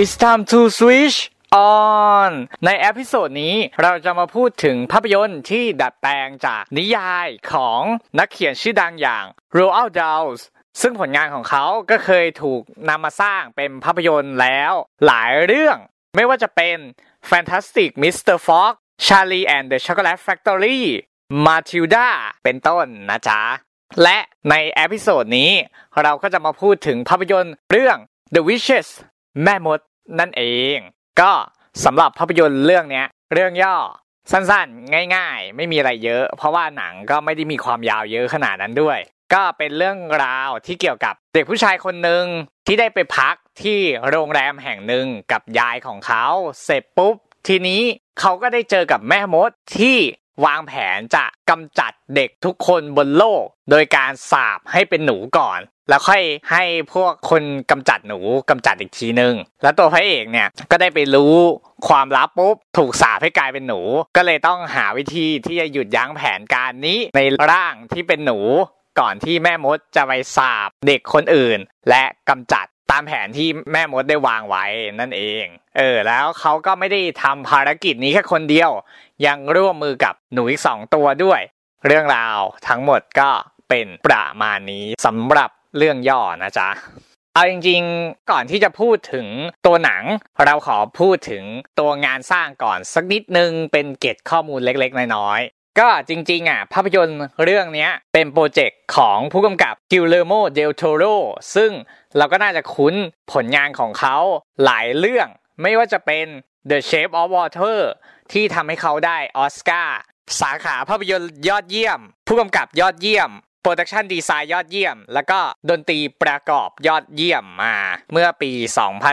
It's time to switch on ใน episode นี้เราจะมาพูดถึงภาพยนตร์ที่ดัดแปลงจากนิยายของนักเขียนชื่อดังอย่าง Roald Dahl ซึ่งผลงานของเขาก็เคยถูกนำมาสร้างเป็นภาพยนตร์แล้วหลายเรื่อง ไม่ว่าจะเป็น Fantastic Mr. Fox Charlie and the Chocolate Factory Matilda เป็นต้นนะจ๊ะ และใน episode นี้เราก็จะมาพูดถึงภาพยนตร์เรื่อง The Witches แม่มด นั่นเอง ก็สำหรับภาพยนตร์เรื่องนี้เรื่องย่อสั้นๆ ง่าย ๆ ไม่มีอะไรเยอะ เพราะว่าหนังก็ไม่ได้มีความยาวเยอะขนาดนั้นด้วย ก็เป็นเรื่องราวที่เกี่ยวกับเด็กผู้ชายคนหนึ่งที่ได้ไปพักที่โรงแรมแห่งหนึ่งกับยายของเขา เสร็จปุ๊บทีนี้เขาก็ได้เจอกับแม่มดที่ วางแผนจะกำจัดเด็กทุกคนบนโลก โดยการสาบให้เป็นหนูก่อน แล้วค่อยให้พวกคนกำจัดหนูกำจัดอีกทีนึง แล้วตัวพระเอกเนี่ยก็ได้ไปรู้ความลับปุ๊บถูกสาบให้กลายเป็นหนู ก็เลยต้องหาวิธีที่จะหยุดยั้งแผนการนี้ในร่างที่เป็นหนูก่อนที่แม่มดจะไปสาบเด็กคนอื่น และกำจัดตามแผนที่แม่มดได้วางไว้นั่นเอง เออ แล้วเขาก็ไม่ได้ทำภารกิจนี้แค่คนเดียว ยังร่วมมือกับหนูอีกสองตัวด้วย เรื่องราวทั้งหมดก็เป็นประมาณนี้สำหรับเรื่องย่อนะจ๊ะเอาจริงๆ ก่อนที่จะพูดถึงตัวหนัง เราขอพูดถึงตัวงานสร้างก่อนสักนิดนึงเป็นเกร็ดข้อมูลเล็กๆ น้อยๆ ก็จริงๆอะภาพยนตร์เรื่องนี้เป็นโปรเจกต์ของผู้กำกับ Guillermo del Toro ซึ่งเราก็น่าจะคุ้นผลงานของเขาหลายเรื่อง ไม่ว่าจะเป็น The Shape of Water ที่ทำให้เขาได้ออสการ์สาขาภาพยนตร์ยอดเยี่ยม ผู้กำกับยอดเยี่ยม production design ยอดเยี่ยม แล้วก็ดนตรีประกอบยอดเยี่ยมมา เมื่อปี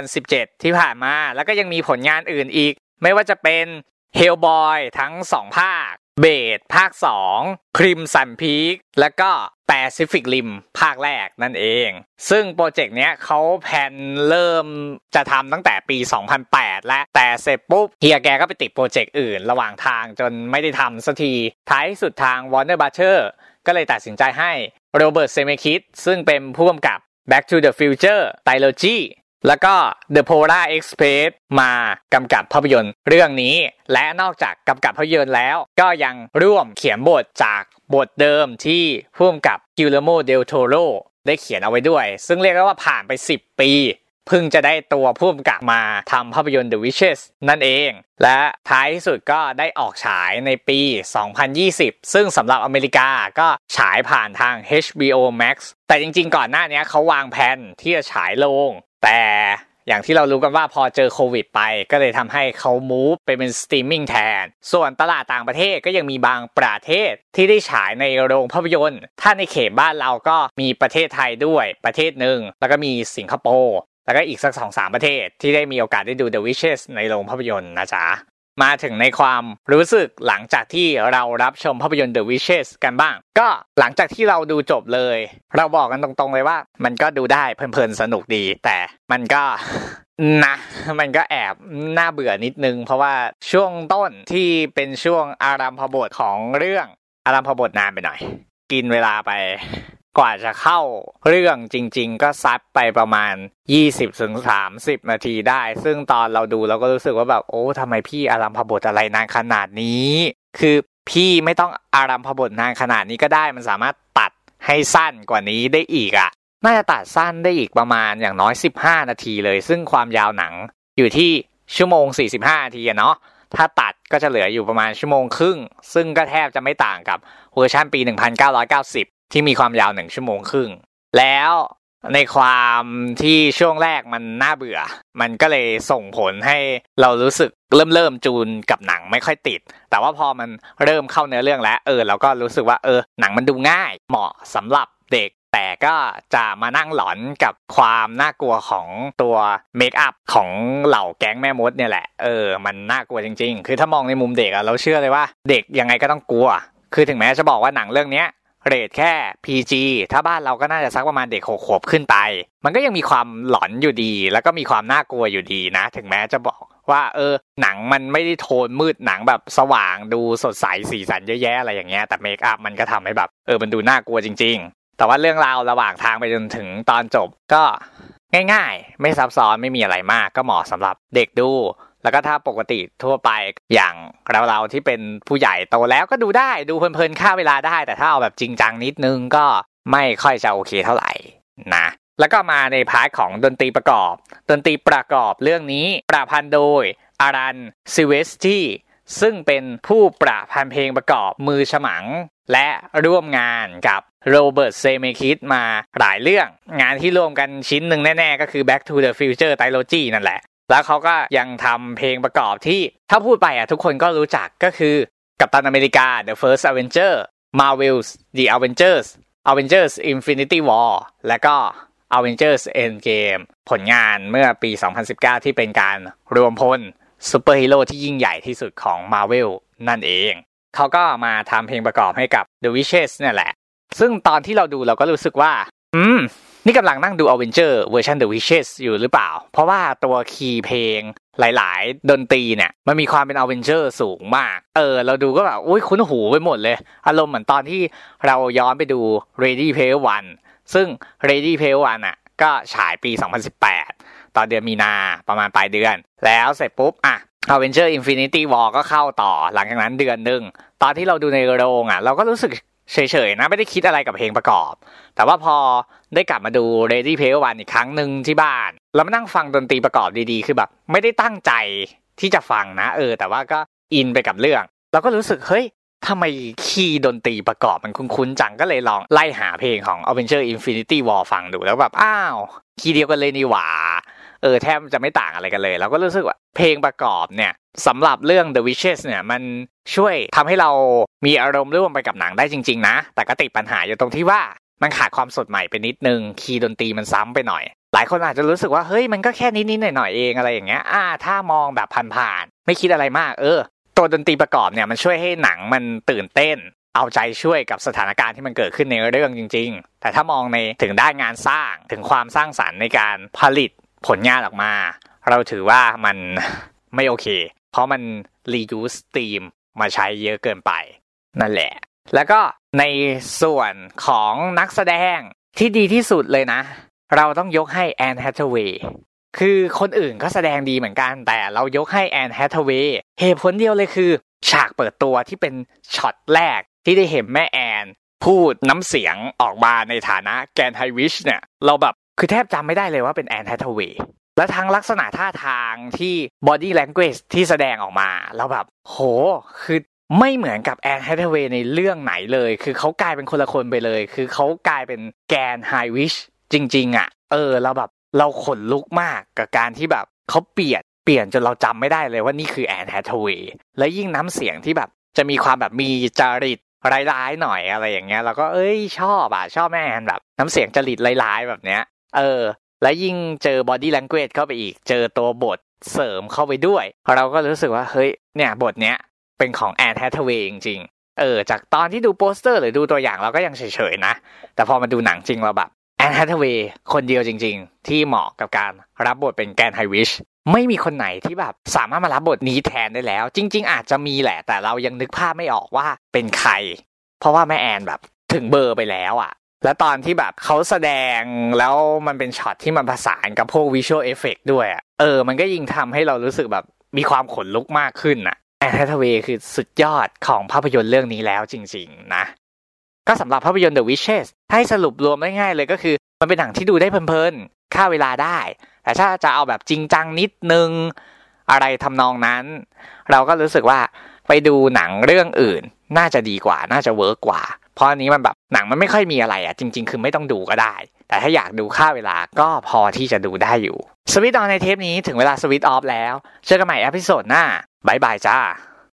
2017 ที่ผ่านมา แล้วก็ยังมีผลงานอื่นอีก ไม่ว่าจะเป็น Hellboy ทั้ง 2 ภาค Blade ภาค 2 Crimson Peak แล้วก็ Pacific Rimภาคแรกนั่นเอง ซึ่งโปรเจกต์เนี้ยเขาแผนเริ่มจะทำตั้งแต่ปี 2008 และแต่เสร็จปุ๊บ เฮียแกก็ไปติดโปรเจกต์อื่นระหว่างทางจนไม่ได้ทำสักที ท้ายสุดทาง Warner Brother ก็เลยตัดสินใจให้ Robert Zemeckis ซึ่งเป็นผู้กำกับ Back to the Future Trilogy แล้วก็ The Polar Express มากำกับภาพยนตร์เรื่องนี้ และนอกจากกำกับภาพยนตร์แล้ว ก็ยังร่วมเขียนบทจากบทเดิมที่ผู้กำกับ Guillermo del Toro ได้เขียนเอาไว้ด้วย ซึ่งเรียกได้ว่าผ่านไป 10 ปีเพิ่งจะได้ตัวผู้กำกับมาทำภาพยนตร์ The Witches นั่นเอง และท้ายที่สุดก็ได้ออกฉายในปี 2020 ซึ่งสำหรับอเมริกาก็ฉายผ่านทาง HBO Max แต่จริงๆ ก่อนหน้านี้เขาวางแผนที่จะฉายลง แต่อย่างที่เรารู้กันว่าพอเจอโควิดไป ก็เลยทำให้เขา move ไปเป็นสตรีมมิ่งแทน ส่วนตลาดต่างประเทศก็ยังมีบางประเทศที่ได้ฉายในโรงภาพยนตร์ ถ้าในเขตบ้านเราก็มีประเทศไทยด้วยประเทศหนึ่ง แล้วก็มีสิงคโปร์แล้วก็อีกสักสองสามประเทศที่ได้มีโอกาสได้ดู The Witches ในโรงภาพยนตร์นะจ๊ะ มาถึงในความรู้สึกหลังจากที่เรารับชมภาพยนตร์ The Witches กันบ้าง ก็หลังจากที่เราดูจบเลย เราบอกกันตรงๆเลยว่า มันก็ดูได้เพลินๆสนุกดี แต่มันก็นะมันก็แอบน่าเบื่อนิดนึง เพราะว่าช่วงต้นที่เป็นช่วงอารัมพบทของเรื่องอารัมพบทนานไปหน่อย กินเวลาไป กว่าจะเข้าเรื่องจริง ๆ ก็ซัดไปประมาณ 20-30 นาทีได้ ซึ่งตอนเราดูเราก็รู้สึกว่าแบบโอ้ทำไมพี่อารัมพบทอะไรนานขนาดนี้ คือพี่ไม่ต้องอารัมพบทนานขนาดนี้ก็ได้ มันสามารถตัดให้สั้นกว่านี้ได้อีกอะ่ะ น่าจะตัดสั้นได้อีกประมาณอย่างน้อย 15 นาทีเลย ซึ่งความยาวหนังอยู่ที่ชั่วโมง 45 นาทีเนาะถ้าตัดก็จะเหลืออยู่ประมาณชั่วโมงครึ่ง ซึ่งก็แทบจะไม่ต่างกับเวอร์ชันปี 1990 ที่มีความยาวหนึ่งชั่วโมงครึ่ง แล้วในความที่ช่วงแรกมันน่าเบื่อ มันก็เลยส่งผลให้เรารู้สึกเริ่มเริ่มจูนกับหนังไม่ค่อยติด แต่ว่าพอมันเริ่มเข้าเนื้อเรื่องแล้ว เออ เราก็รู้สึกว่าเออ หนังมันดูง่าย เหมาะสำหรับเด็ก แต่ก็จะมานั่งหลอนกับความน่ากลัวของตัวเมคอัพของเหล่าแก๊งแม่มดเนี่ยแหละ เออ มันน่ากลัวจริง ๆ คือถ้ามองในมุมเด็กอะเราเชื่อเลยว่า เด็กยังไงก็ต้องกลัว คือถึงแม้จะบอกว่าหนังเรื่องเนี้ย เรทแค่ PG ถ้าบ้านเราก็น่าจะสักประมาณเด็กหกขวบขึ้นไป มันก็ยังมีความหลอนอยู่ดี แล้วก็มีความน่ากลัวอยู่ดีนะ ถึงแม้จะบอกว่าเออหนังมันไม่ได้โทนมืดหนังแบบสว่างดูสดใสสีสันเยอะแยะอะไรอย่างเงี้ยแต่เมคอัพมันก็ทำให้แบบเออมันดูน่ากลัวจริง ๆ แต่ว่าเรื่องราวระหว่างทางไปจนถึงตอนจบก็ง่าย ๆ ไม่ซับซ้อนไม่มีอะไรมากก็เหมาะสำหรับเด็กดู แล้วก็ถ้าปกติทั่วไปอย่างเราๆที่เป็นผู้ใหญ่โตแล้วก็ดูได้ดูเพลินๆค่าเวลาได้ แต่ถ้าเอาแบบจริงจังนิดนึงก็ไม่ค่อยจะโอเคเท่าไหร่นะแล้วก็มาใน part ของดนตรีประกอบ ดนตรีประกอบเรื่องนี้ประพันธ์โดย Alan Silvestri ซึ่งเป็นผู้ประพันธ์เพลงประกอบมือฉมัง และร่วมงานกับ Robert Zemeckis มาหลายเรื่อง งานที่ร่วมกันชิ้นหนึ่งแน่ ๆ ก็คือ Back to the Future Trilogy นั่นแหละ แล้วเขาก็ยังทำเพลงประกอบที่ถ้าพูดไปอะทุกคนก็รู้จักก็คือ Captain America The First Avenger Marvel's The Avengers Avengers Infinity War และก็ Avengers Endgame ผลงานเมื่อปี 2019 ที่เป็นการรวมพลซูเปอร์ฮีโร่ที่ยิ่งใหญ่ที่สุดของ Marvel นั่นเอง เขาก็มาทำเพลงประกอบให้กับ The Witches เนี่ยแหละ ซึ่งตอนที่เราดูเราก็รู้สึกว่า อืม นี่กำลังนั่งดู Avenger เวอร์ชัน The Witches อยู่หรือเปล่า เพราะว่าตัวคีย์เพลงหลาย ๆ ดนตรีเนี่ย มันมีความเป็น Avenger สูงมาก เออ เราดูก็แบบอุ้ยคุ้นหูไปหมดเลย อารมณ์เหมือนตอนที่เราย้อนไปดู Ready Player One ซึ่ง Ready Player One อะ ก็ฉายปี 2018 ตอนเดือนมีนาประมาณปลายเดือน แล้วเสร็จปุ๊บอะ Avenger Infinity War ก็เข้าต่อหลังจากนั้นเดือนหนึ่งตอนที่เราดูในโรงอะ เราก็รู้สึก เฉยๆนะไม่ได้คิดอะไรกับเพลงประกอบ แต่ว่าพอได้กลับมาดู Ready Player One อีกครั้งหนึ่งที่บ้าน แล้วมานั่งฟังดนตรีประกอบดีๆ คือแบบ ไม่ได้ตั้งใจที่จะฟังนะ เออ แต่ว่าก็อินไปกับเรื่อง เราก็รู้สึกเฮ้ยทำไมคีย์ดนตรีประกอบมันคุ้นๆจังก็เลยลองไล่หาเพลงของ Avenger Infinity War ฟังดูแล้วแบบอ้าว คีย์เดียวกันเลยนี่หว่า เออแทบจะไม่ต่างอะไรกันเลย เราก็รู้สึกว่าเพลงประกอบเนี่ย สำหรับเรื่อง The Witches เนี่ยมันช่วยทำให้เรามีอารมณ์ร่วมไปกับหนังได้จริง ๆ นะ แต่ก็ติดปัญหาอยู่ตรงที่ว่ามันขาดความสดใหม่ไปนิดนึง คีย์ดนตรีมันซ้ำไปหน่อย หลายคนอาจจะรู้สึกว่าเฮ้ยมันก็แค่นิดๆหน่อยๆเองอะไรอย่างเงี้ยอ่า ถ้ามองแบบผ่านๆไม่คิดอะไรมาก เออ ตัวดนตรีประกอบเนี่ยมันช่วยให้หนังมันตื่นเต้น เอาใจช่วยกับสถานการณ์ที่มันเกิดขึ้นในเรื่องจริง ๆ แต่ถ้ามองในถึงด้านงานสร้างถึงความสร้างสรรค์ในการผลิตผลงานออกมา เราถือว่ามันไม่โอเค เพราะมัน reuse theme มาใช้เยอะเกินไป นั่นแหละ แล้วก็ในส่วนของนักแสดงที่ดีที่สุดเลยนะ เราต้องยกให้แอนแฮทเวย์คือคนอื่นก็แสดงดีเหมือนกัน แต่เรายกให้แอนแฮทเวย์เหตุผลเดียวเลยคือ ฉากเปิดตัวที่เป็นช็อตแรกที่ได้เห็นแม่แอน พูดน้ำเสียงออกมาในฐานะ Grand High Witch เนี่ย เราแบบคือแทบจำไม่ได้เลยว่าเป็นแอนแฮทเวย์ และทั้งลักษณะท่าทางที่ body language ที่แสดงออกมาแล้วแบบ โห คือไม่เหมือนกับแอนแฮทเวย์ในเรื่องไหนเลย คือเขากลายเป็นคนละคนไปเลย คือเขากลายเป็น Grand High Witch จริง ๆ อะ เออ เราแบบเราขนลุกมากกับการที่แบบเขาเปลี่ยนเปลี่ยนจนเราจำไม่ได้เลยว่านี่คือแอนแฮทเวย์และยิ่งน้ำเสียงที่แบบจะมีความแบบมีจริตร้ายๆหน่อยอะไรอย่างเงี้ยเราก็เอ้ยชอบอะชอบแม่แอนแบบ น้ำเสียงจริตร้ายๆแบบเนี้ย เออ และยิ่งเจอบอดี้ l ล n เก e เข้าไปอีก เจอตัวบทเสริมเข้าไปด้วย เราก็รู้สึกว่า เฮ้ย เนี่ย บทเนี้ย เป็นของแอนแฮทเวย์จริงๆ เออ จากตอนที่ดูโปสเตอร์หรือดูตัวอย่างเราก็ยังเฉยๆนะ แต่พอมาดูหนังจริงเราแบบแอนแฮทเวย์คนเดียวจริง ๆ ที่เหมาะกับการรับบทเป็น Grand High Witch ไม่มีคนไหนที่แบบสามารถมารับบทนี้แทนได้แล้ว จริง ๆ อาจจะมีแหละ แต่เรายังนึกภาพไม่ออกว่าเป็นใคร เพราะว่าแม่แอนแบบถึงเบอร์ไปแล้วอะ แล้วตอนที่แบบเขาแสดงแล้วมันเป็นช็อตที่มันผสานกับพวก visual effect ด้วยเออ มันก็ยิ่งทำให้เรารู้สึกแบบมีความขนลุกมากขึ้นอะแอนแฮทเวย์คือสุดยอดของภาพยนตร์เรื่องนี้แล้วจริง ๆ นะ ก็สำหรับภาพยนตร์ The Witches ให้สรุปรวมได้ง่ายเลยก็คือ มันเป็นหนังที่ดูได้เพลินๆฆ่าเวลาได้ แต่ถ้าจะเอาแบบจริงจังนิดนึงอะไรทำนองนั้น เราก็รู้สึกว่าไปดูหนังเรื่องอื่น น่าจะดีกว่าน่าจะ work กว่า เพราะอันนี้มันแบบหนังมันไม่ค่อยมีอะไรอะจริง ๆ คือไม่ต้องดูก็ได้ แต่ถ้าอยากดูฆ่าเวลาก็พอที่จะดูได้อยู่ switch on ในเทปนี้ถึงเวลา switch off แล้วเจอกันใหม่ episode หน้า bye bye จ้า